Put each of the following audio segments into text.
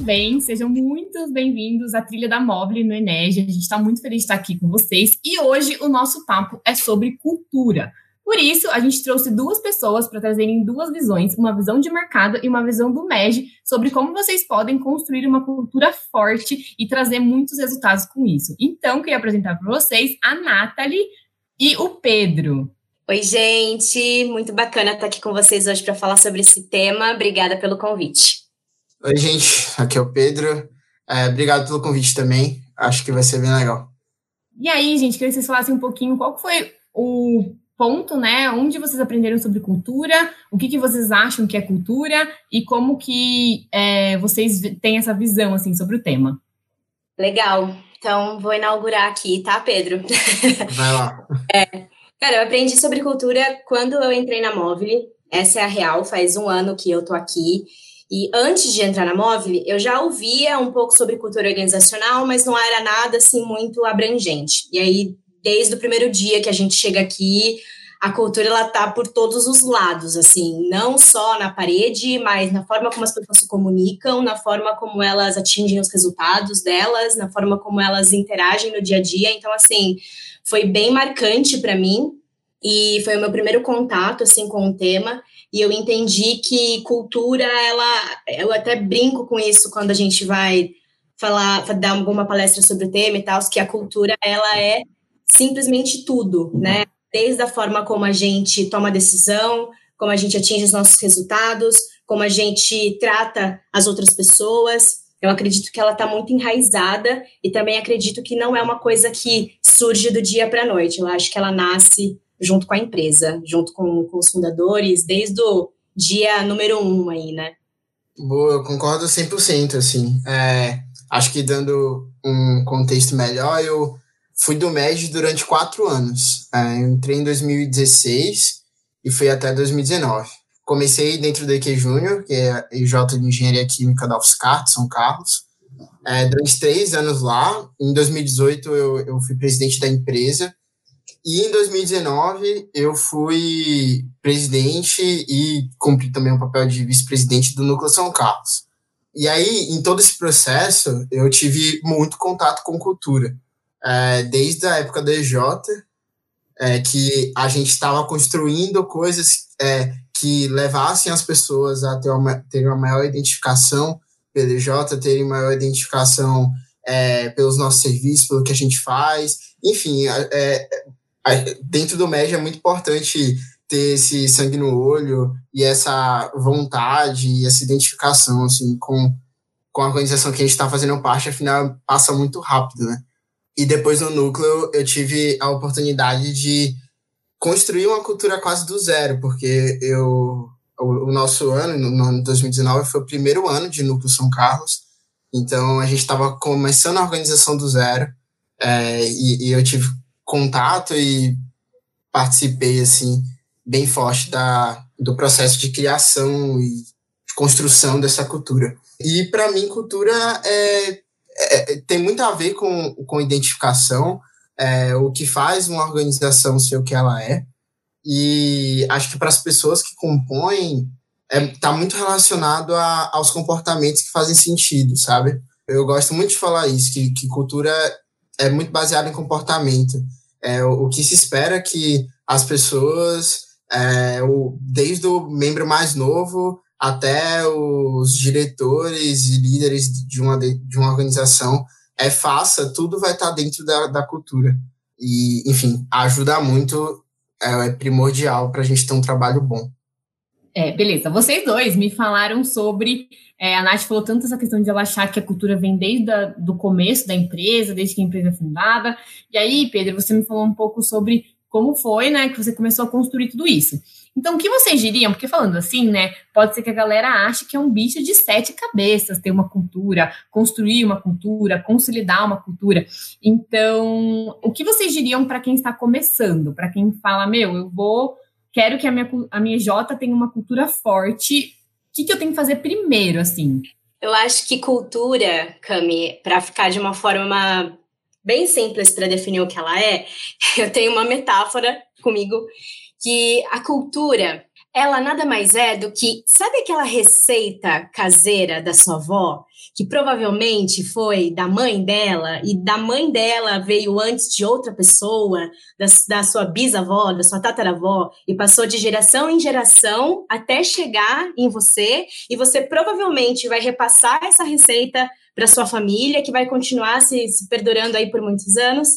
tudo bem? Sejam muito bem-vindos à Trilha da Mobile no Enege. A gente está muito feliz de estar aqui com vocês e hoje o nosso papo é sobre cultura. Por isso, a gente trouxe duas pessoas para trazerem duas visões, uma visão de mercado e uma visão do MEG, sobre como vocês podem construir uma cultura forte e trazer muitos resultados com isso. Então, queria apresentar para vocês a Nathalie e o Pedro. Oi, gente, muito bacana estar aqui com vocês hoje para falar sobre esse tema. Obrigada pelo convite. Oi, gente, aqui é o Pedro. É, obrigado pelo convite também. Acho que vai ser bem legal. E aí, gente, queria que vocês falassem um pouquinho qual foi o ponto, né? Onde vocês aprenderam sobre cultura, o que, que vocês acham que é cultura e como que é, vocês têm essa visão, assim, sobre o tema. Legal. Então, vou inaugurar aqui, tá, Pedro? Vai lá. É, cara, eu aprendi sobre cultura quando eu entrei na Móvel. Essa é a real, faz um ano que eu tô aqui. E antes de entrar na Móvel, eu já ouvia um pouco sobre cultura organizacional, mas não era nada assim muito abrangente. E aí, desde o primeiro dia que a gente chega aqui, a cultura ela tá por todos os lados, assim, não só na parede, mas na forma como as pessoas se comunicam, na forma como elas atingem os resultados delas, na forma como elas interagem no dia a dia. Então, assim, foi bem marcante para mim e foi o meu primeiro contato assim com o tema e eu entendi que cultura ela eu até brinco com isso quando a gente vai falar dar alguma palestra sobre o tema e tal que a cultura ela é simplesmente tudo né desde a forma como a gente toma decisão como a gente atinge os nossos resultados como a gente trata as outras pessoas eu acredito que ela está muito enraizada e também acredito que não é uma coisa que surge do dia para a noite. Eu acho que ela nasce junto com a empresa, junto com, com os fundadores, desde o dia número um aí, né? Boa, eu concordo 100%, assim. É, acho que dando um contexto melhor, eu fui do MED durante quatro anos. É, eu entrei em 2016 e fui até 2019. Comecei dentro do EQ Júnior, que é a EJ de Engenharia Química da UFSCar, de São Carlos. É, durante três anos lá. Em 2018, eu, eu fui presidente da empresa e em 2019 eu fui presidente e cumpri também o papel de vice-presidente do Núcleo São Carlos. E aí, em todo esse processo, eu tive muito contato com cultura. É, desde a época da EJ, é, que a gente estava construindo coisas é, que levassem as pessoas a ter uma, ter uma maior identificação pelo EJ, terem maior identificação é, pelos nossos serviços, pelo que a gente faz. Enfim, é, dentro do MED é muito importante ter esse sangue no olho e essa vontade e essa identificação assim com, com a organização que a gente está fazendo parte, afinal passa muito rápido, né? E depois no núcleo eu tive a oportunidade de construir uma cultura quase do zero, porque eu o, nosso ano, no ano 2019, foi o primeiro ano de núcleo São Carlos, então a gente estava começando a organização do zero é, e, e eu tive contato e participei assim bem forte da, do processo de criação e de construção dessa cultura. E para mim cultura é, é, tem muito a ver com, com identificação, é, o que faz uma organização ser o que ela é. E acho que para as pessoas que compõem está é, tá muito relacionado a, aos comportamentos que fazem sentido, sabe? Eu gosto muito de falar isso, que, que cultura é muito baseada em comportamento é, o, que se espera é que as pessoas, é, o, desde o membro mais novo até os diretores e líderes de uma, de uma organização, é faça, tudo vai estar dentro da, da cultura. E, enfim, ajuda muito, é, é primordial para a gente ter um trabalho bom. É, beleza. Vocês dois me falaram sobre. É, a Nath falou tanto essa questão de ela achar que a cultura vem desde o começo da empresa, desde que a empresa é fundada. E aí, Pedro, você me falou um pouco sobre como foi, né, que você começou a construir tudo isso. Então, o que vocês diriam? Porque falando assim, né, pode ser que a galera ache que é um bicho de sete cabeças ter uma cultura, construir uma cultura, consolidar uma cultura. Então, o que vocês diriam para quem está começando, para quem fala, meu, eu vou quero que a minha, a minha Jota tenha uma cultura forte. O que, que eu tenho que fazer primeiro, assim? Eu acho que cultura, Cami, para ficar de uma forma bem simples para definir o que ela é, eu tenho uma metáfora comigo que a cultura ela nada mais é do que, sabe aquela receita caseira da sua avó? Que provavelmente foi da mãe dela, e da mãe dela veio antes de outra pessoa, da, da sua bisavó, da sua tataravó, e passou de geração em geração até chegar em você, e você provavelmente vai repassar essa receita para sua família, que vai continuar se, se perdurando aí por muitos anos.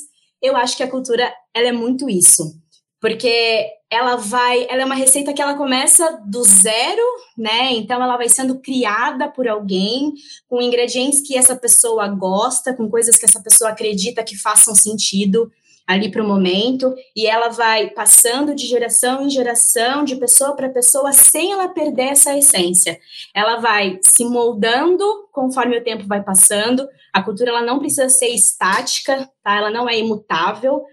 Eu acho que a cultura ela é muito isso porque ela vai, ela é uma receita que ela começa do zero, né? Então ela vai sendo criada por alguém com ingredientes que essa pessoa gosta, com coisas que essa pessoa acredita que façam sentido ali para o momento, e ela vai passando de geração em geração, de pessoa para pessoa, sem ela perder essa essência. Ela vai se moldando conforme o tempo vai passando. A cultura ela não precisa ser estática, tá? Ela não é imutável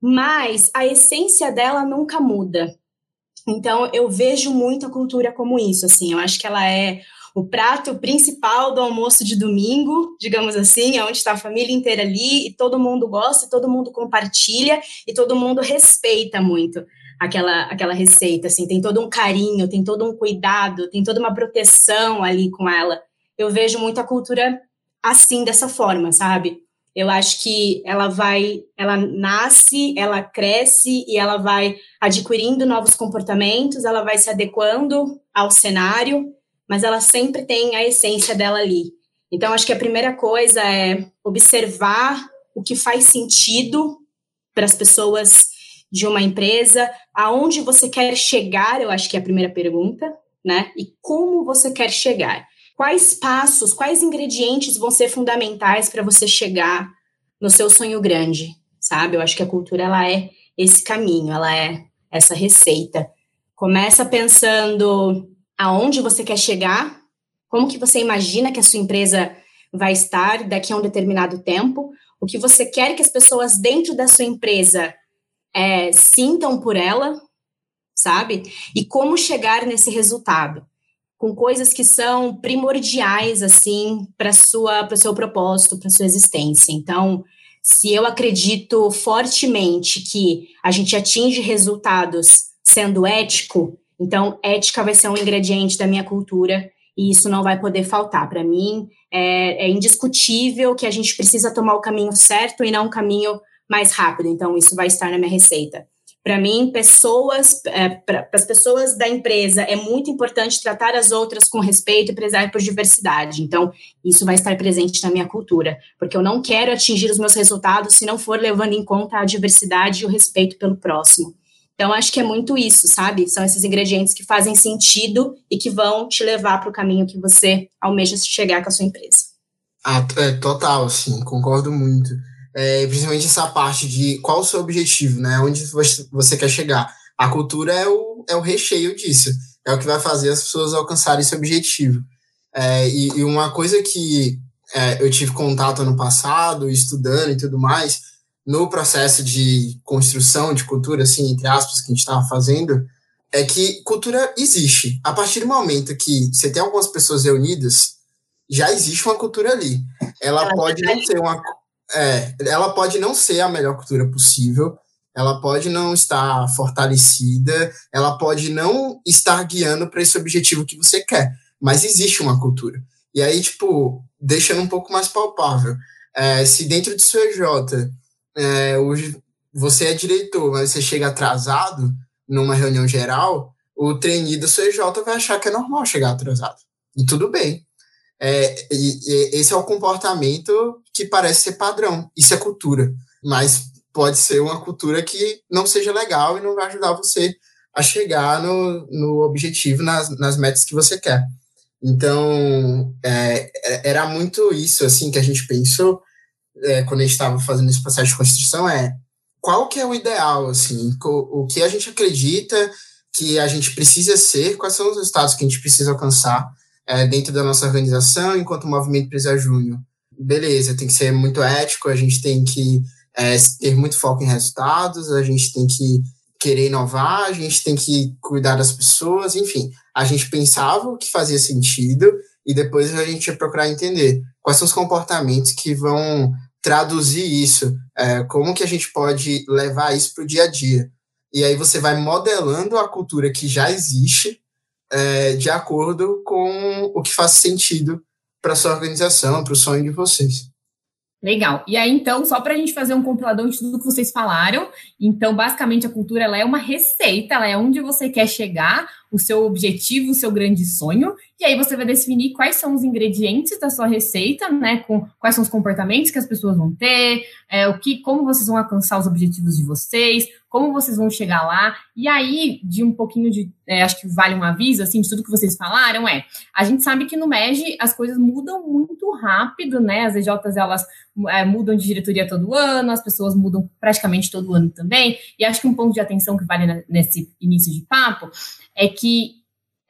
mas a essência dela nunca muda. Então, eu vejo muito a cultura como isso, assim, eu acho que ela é o prato principal do almoço de domingo, digamos assim, é onde está a família inteira ali e todo mundo gosta, todo mundo compartilha e todo mundo respeita muito aquela, aquela receita, assim, tem todo um carinho, tem todo um cuidado, tem toda uma proteção ali com ela. Eu vejo muito a cultura assim, dessa forma, sabe? Eu acho que ela vai, ela nasce, ela cresce e ela vai adquirindo novos comportamentos, ela vai se adequando ao cenário, mas ela sempre tem a essência dela ali. Então, acho que a primeira coisa é observar o que faz sentido para as pessoas de uma empresa, aonde você quer chegar, eu acho que é a primeira pergunta, né? E como você quer chegar quais passos, quais ingredientes vão ser fundamentais para você chegar no seu sonho grande, sabe? Eu acho que a cultura ela é esse caminho, ela é essa receita. Começa pensando aonde você quer chegar, como que você imagina que a sua empresa vai estar daqui a um determinado tempo, o que você quer que as pessoas dentro da sua empresa é, sintam por ela, sabe? E como chegar nesse resultado com coisas que são primordiais assim para sua para o seu propósito, para sua existência. Então, se eu acredito fortemente que a gente atinge resultados sendo ético, então ética vai ser um ingrediente da minha cultura e isso não vai poder faltar. Para mim, é, é indiscutível que a gente precisa tomar o caminho certo e não o caminho mais rápido. Então, isso vai estar na minha receita. Para mim, pessoas, é, para as pessoas da empresa, é muito importante tratar as outras com respeito e prezar por diversidade. Então, isso vai estar presente na minha cultura, porque eu não quero atingir os meus resultados se não for levando em conta a diversidade e o respeito pelo próximo. Então, acho que é muito isso, sabe? São esses ingredientes que fazem sentido e que vão te levar para o caminho que você almeja chegar com a sua empresa. Ah, é, total, assim, concordo muito é, principalmente essa parte de qual o seu objetivo, né? Onde você quer chegar. A cultura é o, é o recheio disso, é o que vai fazer as pessoas alcançarem esse objetivo. É, e, e, uma coisa que é, eu tive contato ano passado, estudando e tudo mais, no processo de construção de cultura, assim, entre aspas, que a gente estava fazendo, é que cultura existe. A partir do momento que você tem algumas pessoas reunidas, já existe uma cultura ali. Ela, Ela pode não ser uma é, ela pode não ser a melhor cultura possível, ela pode não estar fortalecida, ela pode não estar guiando para esse objetivo que você quer, mas existe uma cultura. E aí, tipo, deixando um pouco mais palpável, é, se dentro do seu EJ é, hoje você é diretor, mas você chega atrasado numa reunião geral, o trainee do seu EJ vai achar que é normal chegar atrasado. E tudo bem. É, e, e esse é o comportamento que parece ser padrão. Isso é cultura. Mas pode ser uma cultura que não seja legal e não vai ajudar você a chegar no, no objetivo, nas, nas metas que você quer. Então, é, é era muito isso assim que a gente pensou é, quando a gente estava fazendo esse processo de construção, é qual que é o ideal, assim, o, o que a gente acredita que a gente precisa ser, quais são os resultados que a gente precisa alcançar é, dentro da nossa organização enquanto movimento empresa júnior. Beleza, tem que ser muito ético, a gente tem que é, ter muito foco em resultados, a gente tem que querer inovar, a gente tem que cuidar das pessoas, enfim. A gente pensava o que fazia sentido e depois a gente ia procurar entender quais são os comportamentos que vão traduzir isso, é, como que a gente pode levar isso para o dia a dia. e aí você vai modelando a cultura que já existe é, de acordo com o que faz sentido para sua organização, para o sonho de vocês. Legal. E aí, então, só para a gente fazer um compilador de tudo que vocês falaram, então, basicamente, a cultura ela é uma receita, ela é onde você quer chegar, o seu objetivo, o seu grande sonho, e aí você vai definir quais são os ingredientes da sua receita, né? Com quais são os comportamentos que as pessoas vão ter, é, o que, como vocês vão alcançar os objetivos de vocês, como vocês vão chegar lá. E aí, de um pouquinho de, é, acho que vale um aviso, assim, de tudo que vocês falaram, é, a gente sabe que no MEG as coisas mudam muito rápido, né? As EJs, elas é, mudam de diretoria todo ano, as pessoas mudam praticamente todo ano também. E acho que um ponto de atenção que vale nesse início de papo é que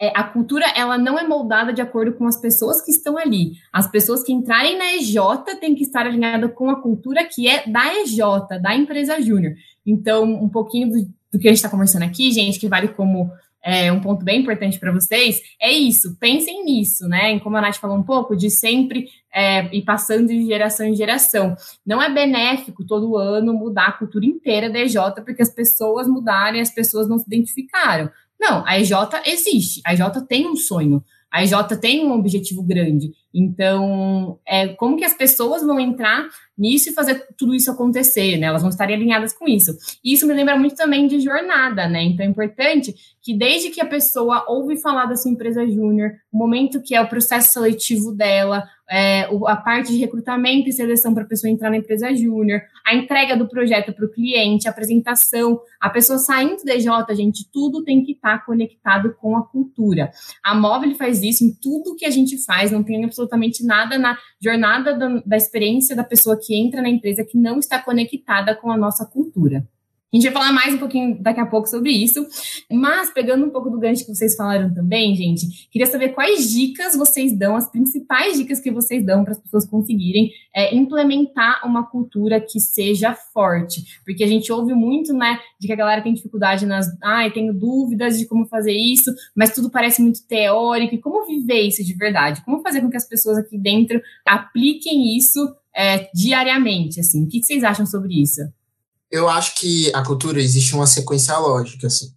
é, a cultura ela não é moldada de acordo com as pessoas que estão ali. As pessoas que entrarem na EJ têm que estar alinhadas com a cultura que é da EJ, da empresa júnior. Então, um pouquinho do, do que a gente está conversando aqui, gente, que vale como é, um ponto bem importante para vocês, é isso, pensem nisso, né? Em como a Nath falou um pouco, de sempre é, ir passando de geração em geração. Não é benéfico todo ano mudar a cultura inteira da EJ, porque as pessoas mudaram e as pessoas não se identificaram. Não, a EJ existe, a EJ tem um sonho, a EJ tem um objetivo grande. Então, é como que as pessoas vão entrar nisso e fazer tudo isso acontecer, né? Elas vão estar alinhadas com isso. E isso me lembra muito também de jornada, né? Então é importante que desde que a pessoa ouve falar da sua empresa júnior, o momento que é o processo seletivo dela, é, a parte de recrutamento e seleção para a pessoa entrar na empresa júnior, a entrega do projeto para o cliente, a apresentação, a pessoa saindo da EJ, gente, tudo tem que estar tá conectado com a cultura. A Móvel faz isso em tudo que a gente faz, não tem absolutamente nada na jornada da, da experiência da pessoa que entra na empresa que não está conectada com a nossa cultura. A gente vai falar mais um pouquinho daqui a pouco sobre isso. Mas, pegando um pouco do gancho que vocês falaram também, gente, queria saber quais dicas vocês dão, as principais dicas que vocês dão para as pessoas conseguirem é, implementar uma cultura que seja forte. Porque a gente ouve muito, né, de que a galera tem dificuldade nas. Ai, tenho dúvidas de como fazer isso, mas tudo parece muito teórico. E como viver isso de verdade? Como fazer com que as pessoas aqui dentro apliquem isso é, diariamente? Assim, o que vocês acham sobre isso? Eu acho que a cultura existe uma sequência lógica, assim.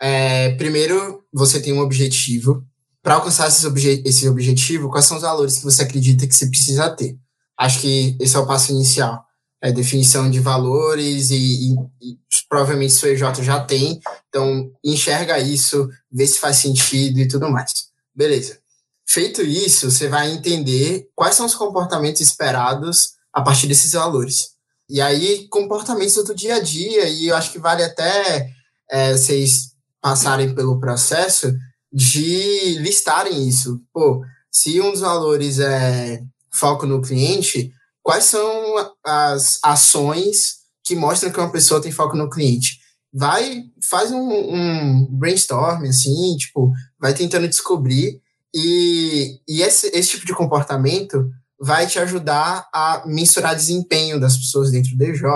É, primeiro, você tem um objetivo. Para alcançar esse, obje esse objetivo, quais são os valores que você acredita que você precisa ter? Acho que esse é o passo inicial. É definição de valores e, e, e provavelmente o EJ já tem. Então, enxerga isso, vê se faz sentido e tudo mais. Beleza. Feito isso, você vai entender quais são os comportamentos esperados a partir desses valores. E aí, comportamentos do dia a dia, e eu acho que vale até é, vocês passarem pelo processo de listarem isso. Pô, se um dos valores é foco no cliente, quais são as ações que mostram que uma pessoa tem foco no cliente? Vai, faz um, um brainstorm, assim, tipo, vai tentando descobrir, e, e esse, esse tipo de comportamento vai te ajudar a mensurar desempenho das pessoas dentro do DJ.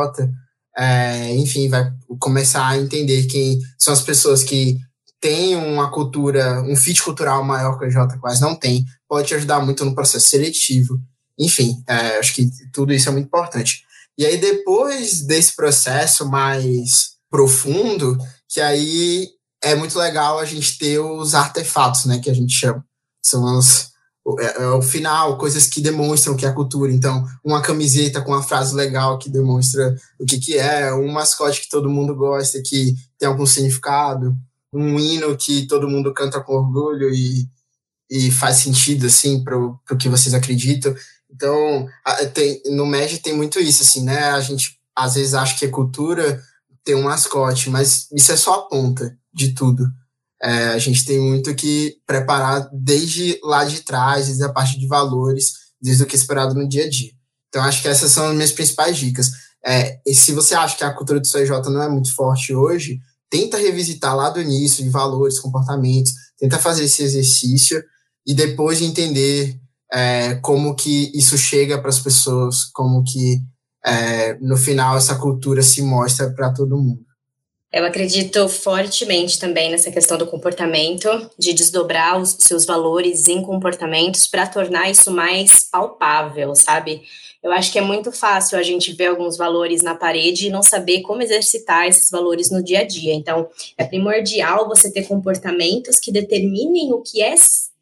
É, enfim, vai começar a entender quem são as pessoas que têm uma cultura, um fit cultural maior que o DJ quase não tem, pode te ajudar muito no processo seletivo. Enfim, é, acho que tudo isso é muito importante. E aí, depois desse processo mais profundo, que aí é muito legal a gente ter os artefatos, né, que a gente chama. São os, o final, coisas que demonstram que é a cultura. Então, uma camiseta com uma frase legal que demonstra o que, que é, um mascote que todo mundo gosta, que tem algum significado, um hino que todo mundo canta com orgulho e, e faz sentido, assim, para o que vocês acreditam. Então, tem, no MEG tem muito isso, assim, né? A gente às vezes acha que a cultura tem um mascote, mas isso é só a ponta de tudo. É, a gente tem muito que preparar desde lá de trás, desde a parte de valores, desde o que é esperado no dia a dia. Então, acho que essas são as minhas principais dicas. É, e se você acha que a cultura do CJ não é muito forte hoje, tenta revisitar lá do início de valores, comportamentos, tenta fazer esse exercício e depois entender é, como que isso chega para as pessoas, como que é, no final essa cultura se mostra para todo mundo. Eu acredito fortemente também nessa questão do comportamento, de desdobrar os seus valores em comportamentos para tornar isso mais palpável, sabe? Eu acho que é muito fácil a gente ver alguns valores na parede e não saber como exercitar esses valores no dia a dia. Então, é primordial você ter comportamentos que determinem o que é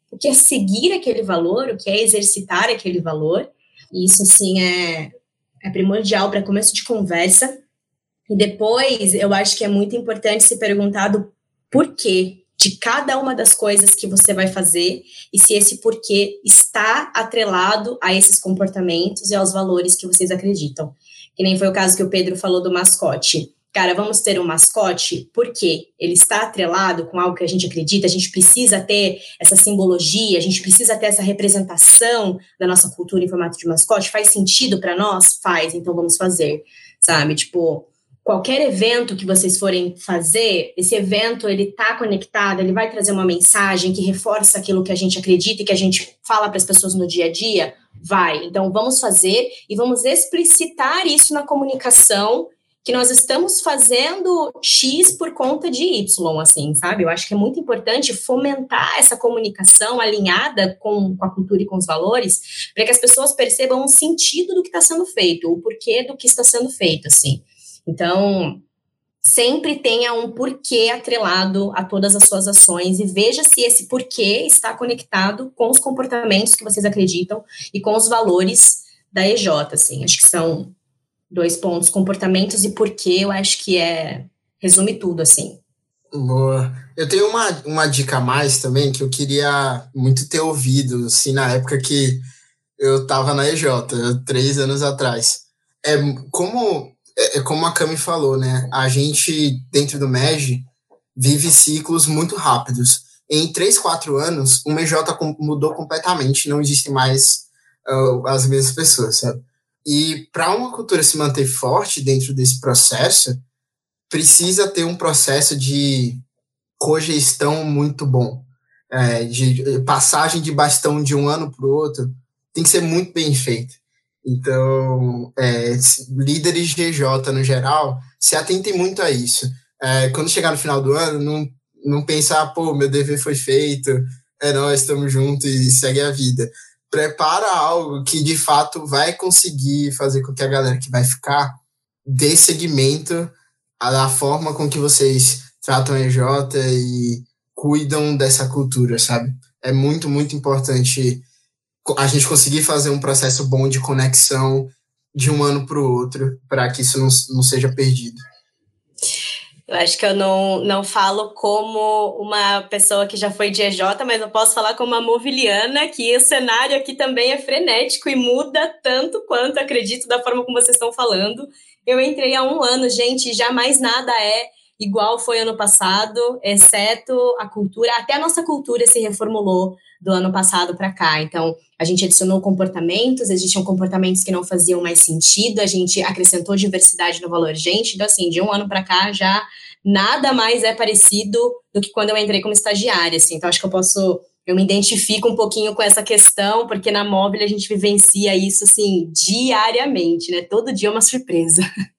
o que é seguir aquele valor, o que é exercitar aquele valor. E isso, sim, é, é primordial para começo de conversa. E depois, eu acho que é muito importante se perguntar do porquê de cada uma das coisas que você vai fazer e se esse porquê está atrelado a esses comportamentos e aos valores que vocês acreditam. Que nem foi o caso que o Pedro falou do mascote. Cara, vamos ter um mascote porque ele está atrelado com algo que a gente acredita, a gente precisa ter essa simbologia, a gente precisa ter essa representação da nossa cultura em formato de mascote. Faz sentido para nós? Faz, então vamos fazer, sabe? Tipo, qualquer evento que vocês forem fazer, esse evento ele tá conectado, ele vai trazer uma mensagem que reforça aquilo que a gente acredita e que a gente fala para as pessoas no dia a dia, vai. Então vamos fazer e vamos explicitar isso na comunicação que nós estamos fazendo X por conta de Y, assim, sabe? Eu acho que é muito importante fomentar essa comunicação alinhada com, com a cultura e com os valores, para que as pessoas percebam o sentido do que está sendo feito, o porquê do que está sendo feito, assim. Então, sempre tenha um porquê atrelado a todas as suas ações e veja se esse porquê está conectado com os comportamentos que vocês acreditam e com os valores da EJ, assim. Acho que são dois pontos, comportamentos e porquê, eu acho que é resume tudo, assim. Boa. Eu tenho uma, uma dica a mais também que eu queria muito ter ouvido, assim, na época que eu estava na EJ, três anos atrás. É como é, é, como a Cami falou, né? A gente, dentro do MEG, vive ciclos muito rápidos. Em três, quatro anos, o MJ mudou completamente, não existem mais uh, as mesmas pessoas, sabe? E para uma cultura se manter forte dentro desse processo, precisa ter um processo de cogestão muito bom, é, de passagem de bastão de um ano para o outro, tem que ser muito bem feito. Então, é, líderes de GJ no geral, se atentem muito a isso. É, quando chegar no final do ano, não, não pensar, ah, pô, meu dever foi feito, é nós estamos juntos e segue a vida. Prepara algo que de fato vai conseguir fazer com que a galera que vai ficar dê seguimento à forma com que vocês tratam a EJ e cuidam dessa cultura, sabe? É muito, muito importante a gente conseguir fazer um processo bom de conexão de um ano para o outro, para que isso não, não seja perdido. Eu acho que eu não, não falo como uma pessoa que já foi de EJ, mas eu posso falar como uma moviliana, que o cenário aqui também é frenético e muda tanto quanto, acredito, da forma como vocês estão falando. Eu entrei há um ano, gente, jamais nada é igual foi ano passado, exceto a cultura, até a nossa cultura se reformulou do ano passado para cá. Então, a gente adicionou comportamentos, existiam comportamentos que não faziam mais sentido, a gente acrescentou diversidade no valor gente. Então, assim, de um ano para cá já nada mais é parecido do que quando eu entrei como estagiária. Assim. Então, acho que eu posso. Eu me identifico um pouquinho com essa questão, porque na móvel a gente vivencia isso assim diariamente, né? Todo dia é uma surpresa.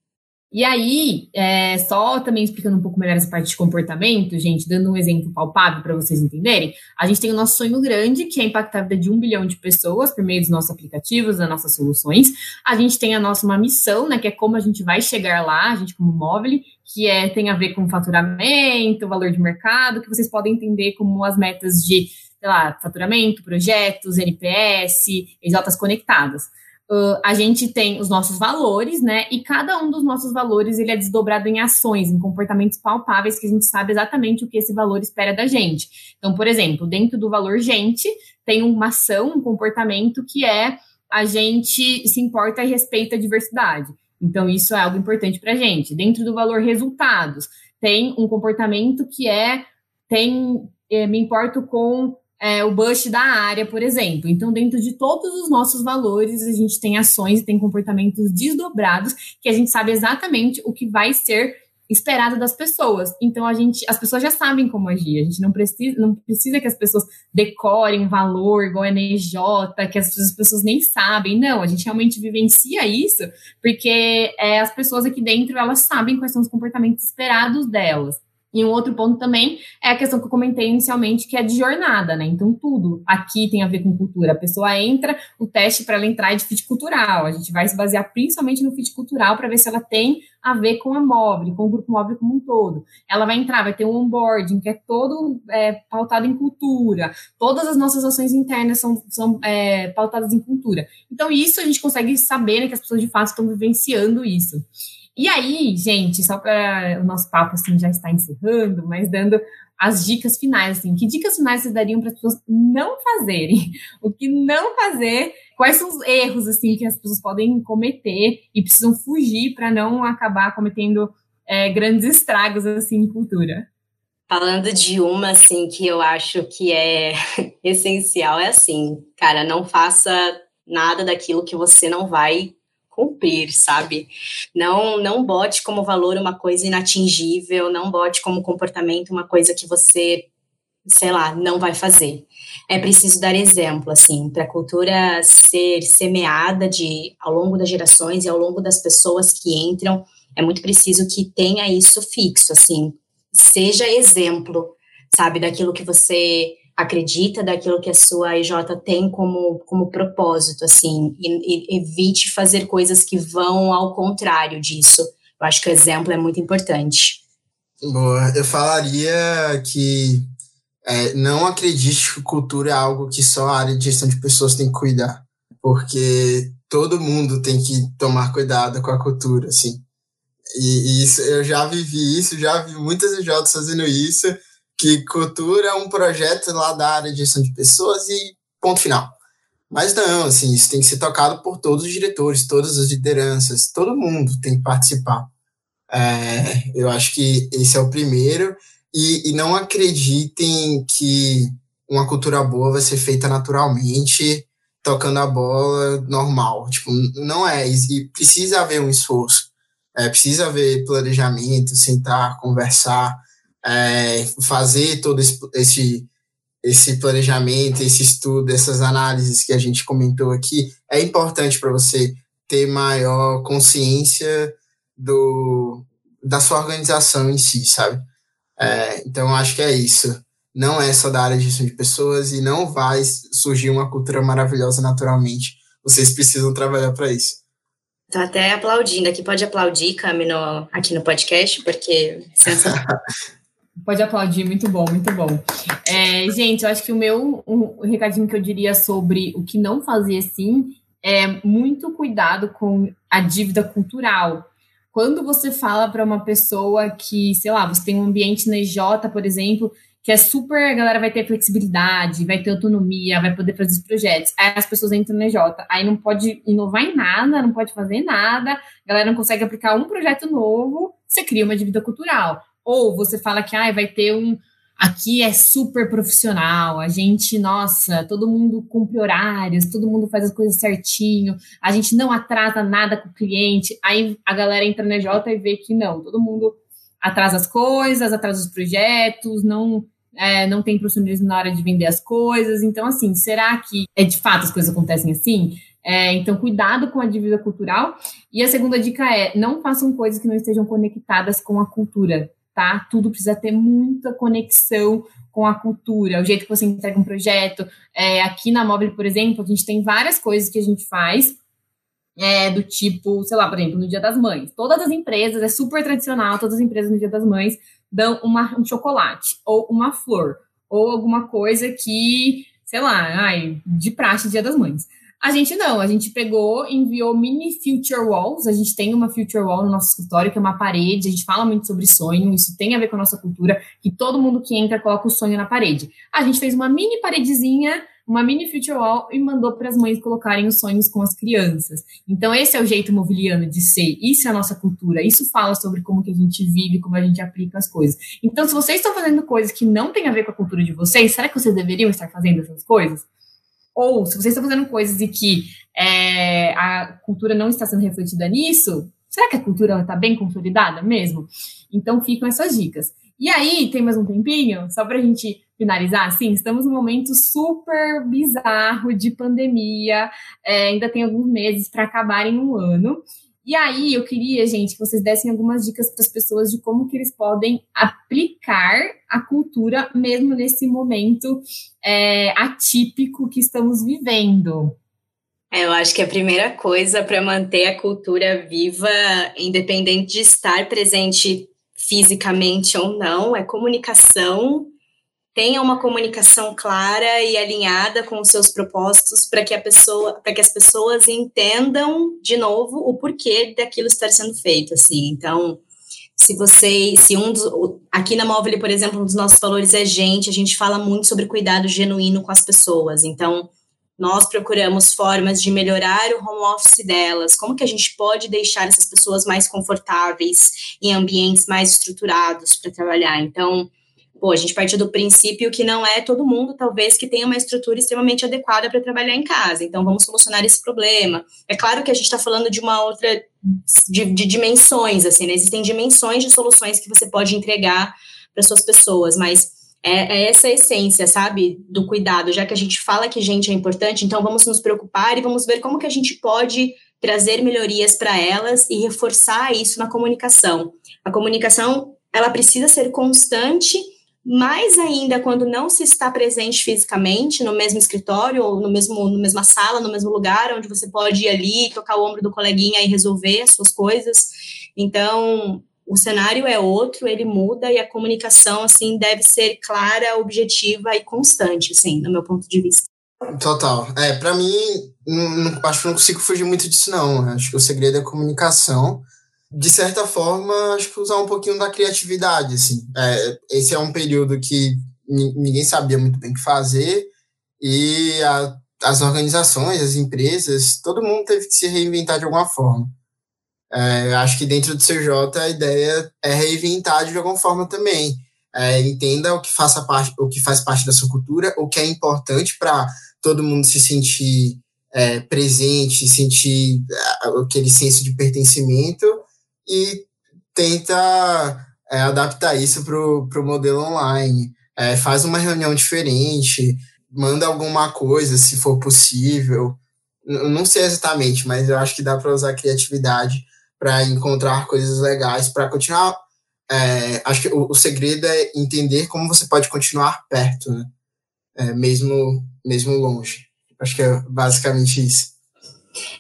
E aí, é, só também explicando um pouco melhor essa parte de comportamento, gente, dando um exemplo palpável para vocês entenderem, a gente tem o nosso sonho grande, que é impactar a vida de um bilhão de pessoas por meio dos nossos aplicativos, das nossas soluções. A gente tem a nossa uma missão, né, que é como a gente vai chegar lá, a gente como móvel, que é, tem a ver com faturamento, valor de mercado, que vocês podem entender como as metas de, sei lá, faturamento, projetos, NPS, exaltas conectadas. Uh, a gente tem os nossos valores, né? E cada um dos nossos valores ele é desdobrado em ações, em comportamentos palpáveis que a gente sabe exatamente o que esse valor espera da gente. Então, por exemplo, dentro do valor gente tem uma ação, um comportamento que é a gente se importa e respeita a diversidade. Então, isso é algo importante para a gente. Dentro do valor resultados, tem um comportamento que é tem é, me importo com é, o Bush da área, por exemplo. Então, dentro de todos os nossos valores, a gente tem ações e tem comportamentos desdobrados que a gente sabe exatamente o que vai ser esperado das pessoas. Então a gente, as pessoas já sabem como agir. A gente não precisa, não precisa que as pessoas decorem valor igual NJ, que as, as pessoas nem sabem. Não, a gente realmente vivencia isso porque é, as pessoas aqui dentro elas sabem quais são os comportamentos esperados delas. E um outro ponto também é a questão que eu comentei inicialmente, que é de jornada, né? Então, tudo aqui tem a ver com cultura. A pessoa entra, o teste para ela entrar é de fit cultural. A gente vai se basear principalmente no fit cultural para ver se ela tem a ver com a móvel, com o grupo móvel como um todo. Ela vai entrar, vai ter um onboarding que é todo é, pautado em cultura. Todas as nossas ações internas são, são é, pautadas em cultura. Então, isso a gente consegue saber né, que as pessoas de fato estão vivenciando isso. E aí, gente, só para o nosso papo assim já está encerrando, mas dando as dicas finais, assim, que dicas finais vocês dariam para as pessoas não fazerem? O que não fazer? Quais são os erros assim que as pessoas podem cometer e precisam fugir para não acabar cometendo é, grandes estragos assim em cultura? Falando de uma assim que eu acho que é essencial é assim, cara, não faça nada daquilo que você não vai cumprir, sabe? Não não bote como valor uma coisa inatingível, não bote como comportamento uma coisa que você, sei lá, não vai fazer. É preciso dar exemplo, assim, para a cultura ser semeada de ao longo das gerações e ao longo das pessoas que entram, é muito preciso que tenha isso fixo, assim, seja exemplo, sabe, daquilo que você acredita, daquilo que a sua EJ tem como, como propósito, assim, e, e evite fazer coisas que vão ao contrário disso. Eu acho que o exemplo é muito importante. Boa, eu falaria que é, não acredite que cultura é algo que só a área de gestão de pessoas tem que cuidar, porque todo mundo tem que tomar cuidado com a cultura, assim. E, e isso, eu já vivi isso, já vi muitas EJs fazendo isso, que cultura é um projeto lá da área de gestão de pessoas e ponto final. Mas não, assim, isso tem que ser tocado por todos os diretores, todas as lideranças, todo mundo tem que participar. É, eu acho que esse é o primeiro. E, e não acreditem que uma cultura boa vai ser feita naturalmente, tocando a bola normal. Tipo, não é. E precisa haver um esforço. É, precisa haver planejamento, sentar, conversar é, fazer todo esse, esse planejamento, esse estudo, essas análises que a gente comentou aqui, é importante para você ter maior consciência do, da sua organização em si, sabe? É, então, acho que é isso. Não é só da área de gestão de pessoas e não vai surgir uma cultura maravilhosa naturalmente. Vocês precisam trabalhar para isso. Tô até aplaudindo aqui. Pode aplaudir, Cami, no, aqui no podcast, porque sensacional. Pode aplaudir, muito bom, muito bom. É, gente, eu acho que o meu um, recadinho que eu diria sobre o que não fazer assim é muito cuidado com a dívida cultural. Quando você fala para uma pessoa que, sei lá, você tem um ambiente na EJ, por exemplo, que é super, a galera vai ter flexibilidade, vai ter autonomia, vai poder fazer os projetos. Aí as pessoas entram na EJ, aí não pode inovar em nada, não pode fazer nada, a galera não consegue aplicar um projeto novo, você cria uma dívida cultural. Ou você fala que ah, vai ter um. Aqui é super profissional, a gente, nossa, todo mundo cumpre horários, todo mundo faz as coisas certinho, a gente não atrasa nada com o cliente. Aí a galera entra na J e vê que não, todo mundo atrasa as coisas, atrasa os projetos, não é, não tem profissionalismo na hora de vender as coisas. Então, assim, será que é de fato as coisas acontecem assim? É, então, cuidado com a dívida cultural. E a segunda dica é: não façam coisas que não estejam conectadas com a cultura tá? Tudo precisa ter muita conexão com a cultura, o jeito que você entrega um projeto. É, aqui na Mobile, por exemplo, a gente tem várias coisas que a gente faz, é, do tipo, sei lá, por exemplo, no Dia das Mães. Todas as empresas, é super tradicional, todas as empresas no Dia das Mães dão uma, um chocolate, ou uma flor, ou alguma coisa que, sei lá, ai, de praxe Dia das Mães. A gente não, a gente pegou, enviou mini future walls. A gente tem uma future wall no nosso escritório, que é uma parede. A gente fala muito sobre sonho, isso tem a ver com a nossa cultura, que todo mundo que entra coloca o sonho na parede. A gente fez uma mini paredezinha, uma mini future wall e mandou para as mães colocarem os sonhos com as crianças. Então, esse é o jeito mobiliano de ser, isso é a nossa cultura, isso fala sobre como que a gente vive, como a gente aplica as coisas. Então, se vocês estão fazendo coisas que não têm a ver com a cultura de vocês, será que vocês deveriam estar fazendo essas coisas? Ou, se vocês estão fazendo coisas e que é, a cultura não está sendo refletida nisso, será que a cultura está bem consolidada mesmo? Então, ficam essas dicas. E aí, tem mais um tempinho, só para a gente finalizar, assim, estamos num momento super bizarro de pandemia, é, ainda tem alguns meses para acabar em um ano. E aí eu queria, gente, que vocês dessem algumas dicas para as pessoas de como que eles podem aplicar a cultura mesmo nesse momento é, atípico que estamos vivendo. É, eu acho que a primeira coisa para manter a cultura viva, independente de estar presente fisicamente ou não, é comunicação tenha uma comunicação clara e alinhada com os seus propósitos para que a pessoa, para que as pessoas entendam de novo o porquê daquilo estar sendo feito, assim. Então, se você, se um dos, aqui na Móvel, por exemplo, um dos nossos valores é gente, a gente fala muito sobre cuidado genuíno com as pessoas. Então, nós procuramos formas de melhorar o home office delas, como que a gente pode deixar essas pessoas mais confortáveis em ambientes mais estruturados para trabalhar. Então, pô, a gente partiu do princípio que não é todo mundo, talvez, que tenha uma estrutura extremamente adequada para trabalhar em casa. Então, vamos solucionar esse problema. É claro que a gente está falando de uma outra, de, de dimensões, assim, né? Existem dimensões de soluções que você pode entregar para suas pessoas, mas é, é, essa essência, sabe, do cuidado. Já que a gente fala que gente é importante, então vamos nos preocupar e vamos ver como que a gente pode trazer melhorias para elas e reforçar isso na comunicação. A comunicação, ela precisa ser constante mais ainda quando não se está presente fisicamente no mesmo escritório ou no mesmo no mesma sala, no mesmo lugar onde você pode ir ali, tocar o ombro do coleguinha e resolver as suas coisas. Então, o cenário é outro, ele muda e a comunicação assim deve ser clara, objetiva e constante, assim, no meu ponto de vista. Total. É, para mim, não, acho que não consigo fugir muito disso não. Acho que o segredo é a comunicação de certa forma, acho que usar um pouquinho da criatividade, assim. É, esse é um período que ninguém sabia muito bem o que fazer e a, as organizações, as empresas, todo mundo teve que se reinventar de alguma forma. É, acho que dentro do CJ a ideia é reinventar de alguma forma também. É, entenda o que, faça parte, o que faz parte da sua cultura, o que é importante para todo mundo se sentir é, presente, sentir é, aquele senso de pertencimento e tenta é, adaptar isso para o modelo online. É, faz uma reunião diferente, manda alguma coisa, se for possível. Eu não sei exatamente, mas eu acho que dá para usar criatividade para encontrar coisas legais, para continuar. É, acho que o, o, segredo é entender como você pode continuar perto, né? É, mesmo, mesmo longe. Acho que é basicamente isso.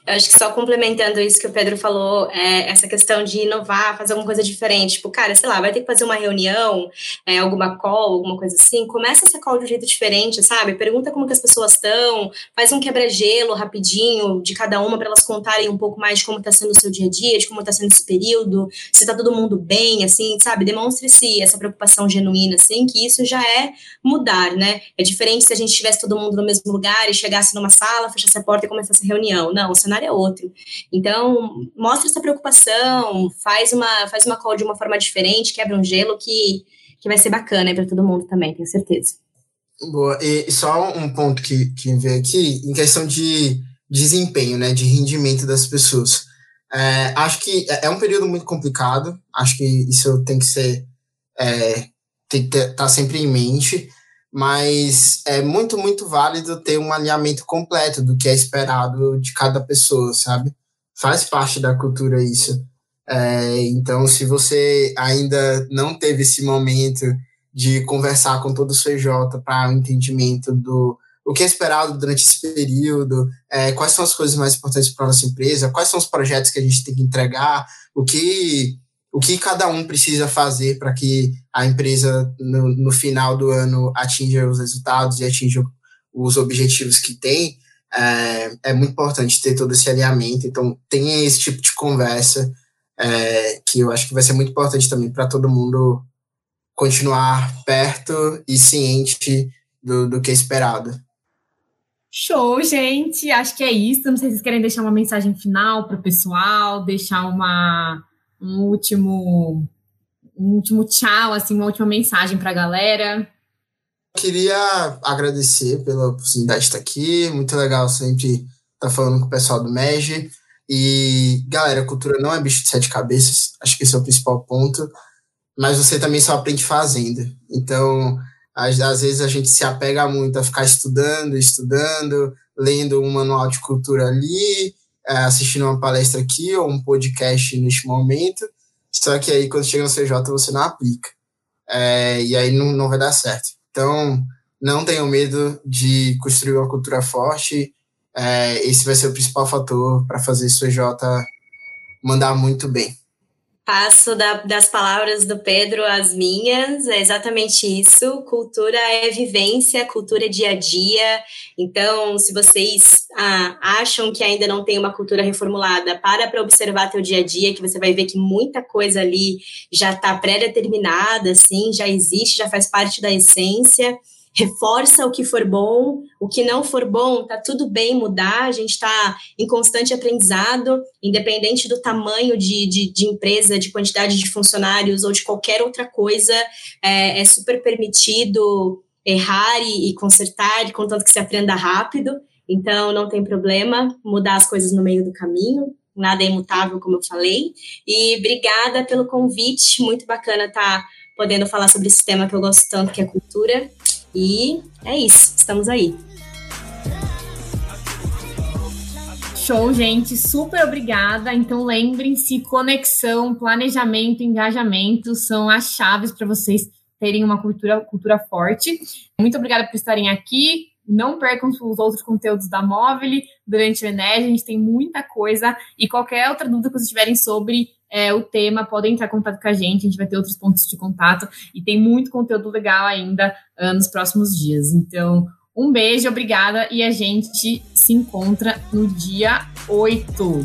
Eu acho que só complementando isso que o Pedro falou, é essa questão de inovar, fazer alguma coisa diferente. Tipo, cara, sei lá, vai ter que fazer uma reunião, é, alguma call, alguma coisa assim. Começa essa call de um jeito diferente, sabe? Pergunta como que as pessoas estão, faz um quebra-gelo rapidinho de cada uma para elas contarem um pouco mais de como está sendo o seu dia a dia, de como está sendo esse período, se está todo mundo bem, assim, sabe? Demonstre-se essa preocupação genuína, assim, que isso já é mudar, né? É diferente se a gente estivesse todo mundo no mesmo lugar e chegasse numa sala, fechasse a porta e começasse a reunião. Não, o cenário é outro. Então, mostra essa preocupação, faz uma, faz uma call de uma forma diferente, quebra um gelo que, que vai ser bacana para todo mundo também, tenho certeza. Boa, e só um ponto que, que veio aqui, em questão de desempenho, né, de rendimento das pessoas. É, acho que é, é um período muito complicado, acho que isso tem que ser, é, tem que estar tá sempre em mente, mas é muito, muito válido ter um alinhamento completo do que é esperado de cada pessoa, sabe? Faz parte da cultura isso. É, então, se você ainda não teve esse momento de conversar com todo o CJ para o um entendimento do o que é esperado durante esse período, é, quais são as coisas mais importantes para nossa empresa, quais são os projetos que a gente tem que entregar, o que o que cada um precisa fazer para que a empresa, no, no, final do ano, atinja os resultados e atinja os objetivos que tem, é, é muito importante ter todo esse alinhamento. Então, tenha esse tipo de conversa, é, que eu acho que vai ser muito importante também para todo mundo continuar perto e ciente do, do que é esperado. Show, gente! Acho que é isso. Não sei se vocês querem deixar uma mensagem final para o pessoal, deixar uma um último, um último tchau, assim, uma última mensagem para a galera? Queria agradecer pela oportunidade de estar aqui. Muito legal sempre estar falando com o pessoal do MEG. E, galera, cultura não é bicho de sete cabeças. Acho que esse é o principal ponto. Mas você também só aprende fazendo. Então, às, às vezes a gente se apega muito a ficar estudando, estudando, lendo um manual de cultura ali, assistindo uma palestra aqui ou um podcast neste momento, só que aí quando chega no CJ você não aplica. É, e aí não, não vai dar certo. Então, não tenham medo de construir uma cultura forte. É, esse vai ser o principal fator para fazer o CJ mandar muito bem. Passo da, das palavras do Pedro às minhas, é exatamente isso. Cultura é vivência, cultura é dia a dia. Então, se vocês ah, acham que ainda não tem uma cultura reformulada, para para observar teu dia a dia, que você vai ver que muita coisa ali já está pré-determinada, assim, já existe, já faz parte da essência reforça o que for bom, o que não for bom, tá tudo bem mudar, a gente está em constante aprendizado, independente do tamanho de, de, de, empresa, de quantidade de funcionários ou de qualquer outra coisa, é, é super permitido errar e, e consertar, contanto que se aprenda rápido, então não tem problema mudar as coisas no meio do caminho, nada é imutável, como eu falei, e obrigada pelo convite, muito bacana estar tá podendo falar sobre esse tema que eu gosto tanto, que é cultura, e é isso, estamos aí. Show, gente, super obrigada. Então lembrem-se, conexão, planejamento, engajamento são as chaves para vocês terem uma cultura, cultura forte. Muito obrigada por estarem aqui. Não percam os outros conteúdos da Móvel durante o Enéas, a gente tem muita coisa. E qualquer outra dúvida que vocês tiverem sobre é, o tema, podem entrar em contato com a gente, a gente vai ter outros pontos de contato e tem muito conteúdo legal ainda uh, nos próximos dias. Então, um beijo, obrigada e a gente se encontra no dia 8.